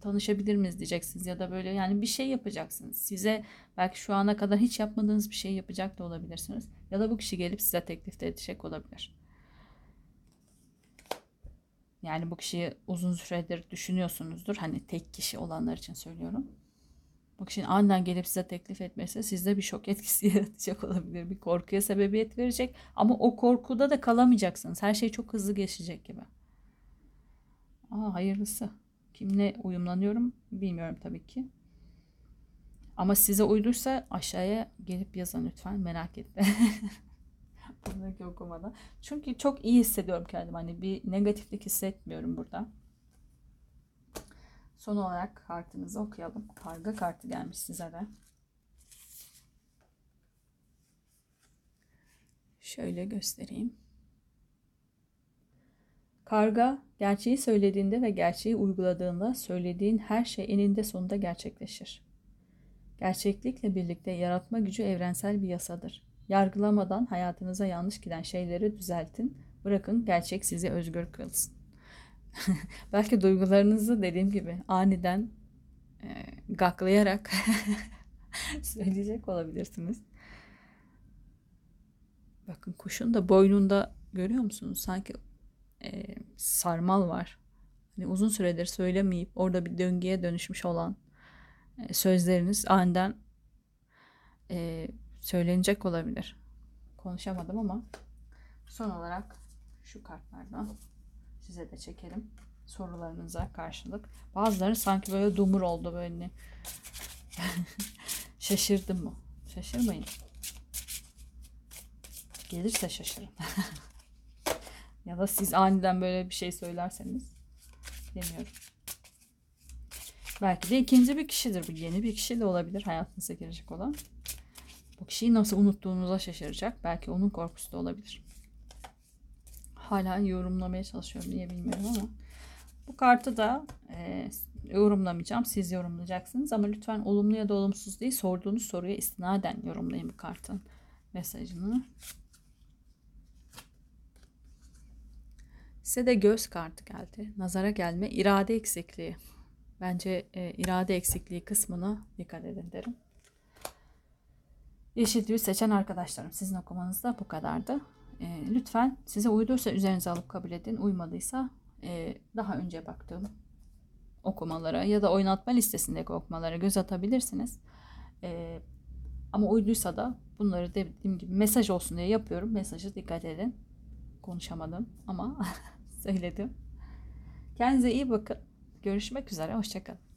[SPEAKER 1] tanışabilir miyiz diyeceksiniz ya da böyle yani bir şey yapacaksınız. Size belki şu ana kadar hiç yapmadığınız bir şey yapacak da olabilirsiniz. Ya da bu kişi gelip size teklifte edecek olabilir. Yani bu kişiyi uzun süredir düşünüyorsunuzdur. Hani tek kişi olanlar için söylüyorum. Bak şimdi aniden gelip size teklif etmesi sizde bir şok etkisi yaratacak olabilir. Bir korkuya sebebiyet verecek. Ama o korkuda da kalamayacaksınız. Her şey çok hızlı geçecek gibi. Aa, hayırlısı. Kimle uyumlanıyorum bilmiyorum tabii ki. Ama size uyduysa aşağıya gelip yazın lütfen. Merak etme. Buradaki okumada. Çünkü çok iyi hissediyorum kendimi. Hani bir negatiflik hissetmiyorum burada. Son olarak kartınızı okuyalım. Karga kartı gelmiş size de. Şöyle göstereyim. Karga, gerçeği söylediğinde ve gerçeği uyguladığında söylediğin her şey eninde sonunda gerçekleşir. Gerçeklikle birlikte yaratma gücü evrensel bir yasadır. Yargılamadan hayatınıza yanlış giden şeyleri düzeltin, bırakın gerçek sizi özgür kılsın. belki duygularınızı dediğim gibi aniden e, gaklayarak söyleyecek olabilirsiniz. Bakın kuşun da boynunda görüyor musunuz? Sanki e, sarmal var. Hani uzun süredir söylemeyip orada bir döngüye dönüşmüş olan e, sözleriniz aniden e, söylenecek olabilir. Konuşamadım ama son olarak şu kartlardan size de çekelim sorularınıza karşılık. Bazıları sanki böyle dumur oldu böyle. Şaşırdım mı? Şaşırmayın. Gelirse şaşırın. ya da siz aniden böyle bir şey söylerseniz demiyorum. Belki de ikinci bir kişidir bu. Yeni bir kişi de olabilir hayatınıza girecek olan. Bu kişiyi nasıl unuttuğunuza şaşıracak. Belki onun korkusu da olabilir. Hala yorumlamaya çalışıyorum diye bilmiyorum ama. Bu kartı da e, yorumlamayacağım. Siz yorumlayacaksınız ama lütfen olumlu ya da olumsuz değil sorduğunuz soruya istinaden yorumlayın bu kartın mesajını. Size de göz kartı geldi. Nazara gelme, irade eksikliği. Bence e, irade eksikliği kısmına dikkat edin derim. Yeşil tüyü seçen arkadaşlarım sizin okumanız da bu kadardı. E, lütfen size uyduysa üzerinize alıp kabul edin. Uymadıysa e, daha önce baktığım okumalara ya da oynatma listesindeki okumalara göz atabilirsiniz. E, ama uyduysa da bunları dediğim gibi mesaj olsun diye yapıyorum. Mesajı dikkat edin. Konuşamadım ama söyledim. Kendinize iyi bakın. Görüşmek üzere. Hoşçakalın.